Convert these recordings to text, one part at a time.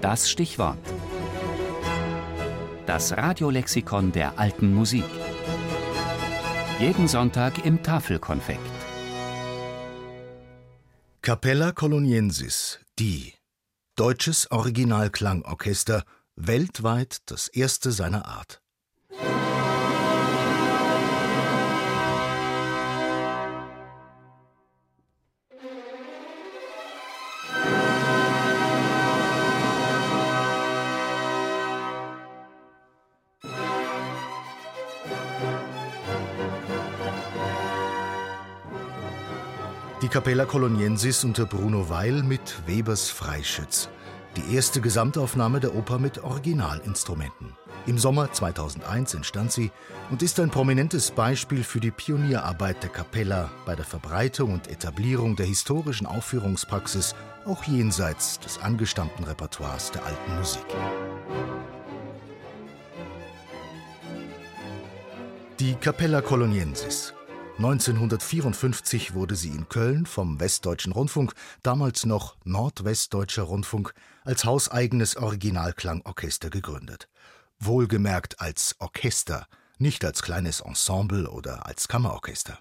Das Stichwort. Das Radiolexikon der alten Musik. Jeden Sonntag im Tafelkonfekt. Capella Coloniensis, die. Deutsches Originalklangorchester, weltweit das erste seiner Art. Die Capella Coloniensis unter Bruno Weil mit Webers Freischütz. Die erste Gesamtaufnahme der Oper mit Originalinstrumenten. Im Sommer 2001 entstand sie und ist ein prominentes Beispiel für die Pionierarbeit der Capella bei der Verbreitung und Etablierung der historischen Aufführungspraxis auch jenseits des angestammten Repertoires der alten Musik. Die Capella Coloniensis 1954 wurde sie in Köln vom Westdeutschen Rundfunk, damals noch Nordwestdeutscher Rundfunk, als hauseigenes Originalklangorchester gegründet. Wohlgemerkt als Orchester, nicht als kleines Ensemble oder als Kammerorchester.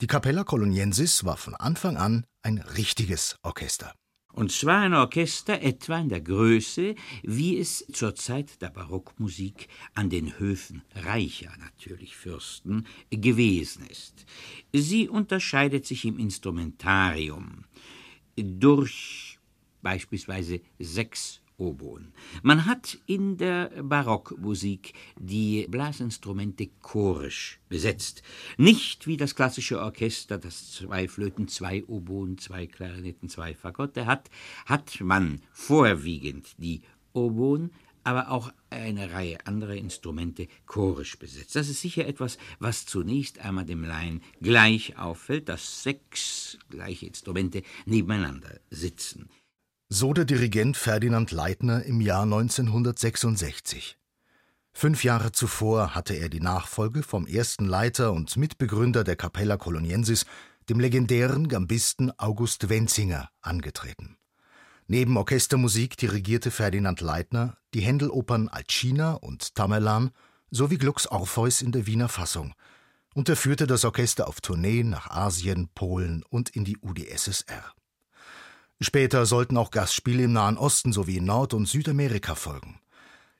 Die Capella Coloniensis war von Anfang an ein richtiges Orchester. Und zwar ein Orchester etwa in der Größe, wie es zur Zeit der Barockmusik an den Höfen reicher natürlich Fürsten gewesen ist. Sie unterscheidet sich im Instrumentarium durch beispielsweise sechs Oboen. Man hat in der Barockmusik die Blasinstrumente chorisch besetzt. Nicht wie das klassische Orchester, das zwei Flöten, zwei Oboen, zwei Klarinetten, zwei Fagotte hat, hat man vorwiegend die Oboen, aber auch eine Reihe anderer Instrumente chorisch besetzt. Das ist sicher etwas, was zunächst einmal dem Laien gleich auffällt, dass sechs gleiche Instrumente nebeneinander sitzen. So der Dirigent Ferdinand Leitner im Jahr 1966. Fünf Jahre zuvor hatte er die Nachfolge vom ersten Leiter und Mitbegründer der Capella Coloniensis, dem legendären Gambisten August Wenzinger, angetreten. Neben Orchestermusik dirigierte Ferdinand Leitner die Händelopern Alcina und Tamerlan sowie Glucks Orpheus in der Wiener Fassung und er führte das Orchester auf Tournee nach Asien, Polen und in die UdSSR. Später sollten auch Gastspiele im Nahen Osten sowie in Nord- und Südamerika folgen.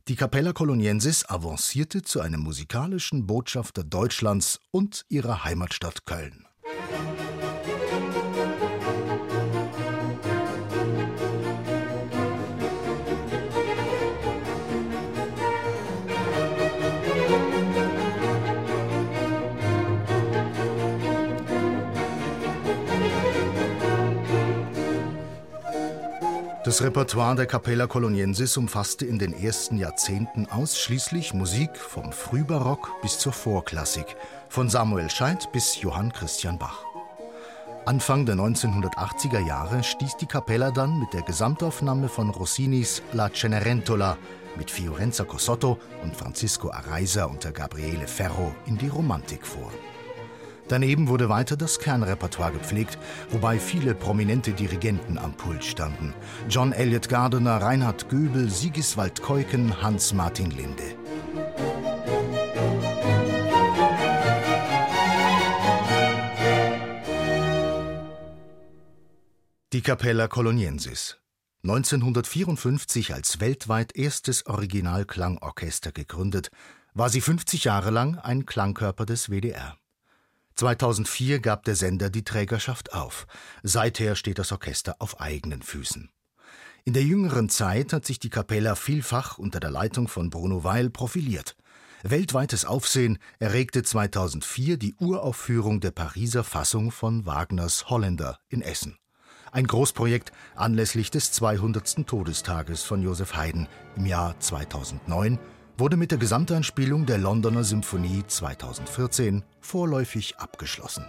Die Capella Coloniensis avancierte zu einem musikalischen Botschafter Deutschlands und ihrer Heimatstadt Köln. Das Repertoire der Capella Coloniensis umfasste in den ersten Jahrzehnten ausschließlich Musik vom Frühbarock bis zur Vorklassik, von Samuel Scheidt bis Johann Christian Bach. Anfang der 1980er Jahre stieß die Capella dann mit der Gesamtaufnahme von Rossinis La Cenerentola mit Fiorenza Cosotto und Francisco Araiza unter Gabriele Ferro in die Romantik vor. Daneben wurde weiter das Kernrepertoire gepflegt, wobei viele prominente Dirigenten am Pult standen. John Elliott Gardiner, Reinhard Göbel, Sigiswald Keuken, Hans-Martin Linde. Die Capella Coloniensis 1954 als weltweit erstes Originalklangorchester gegründet, war sie 50 Jahre lang ein Klangkörper des WDR. 2004 gab der Sender die Trägerschaft auf. Seither steht das Orchester auf eigenen Füßen. In der jüngeren Zeit hat sich die Capella vielfach unter der Leitung von Bruno Weil profiliert. Weltweites Aufsehen erregte 2004 die Uraufführung der Pariser Fassung von Wagners Holländer in Essen. Ein Großprojekt anlässlich des 200. Todestages von Joseph Haydn im Jahr 2009 wurde mit der Gesamteinspielung der Londoner Symphonie 2014 vorläufig abgeschlossen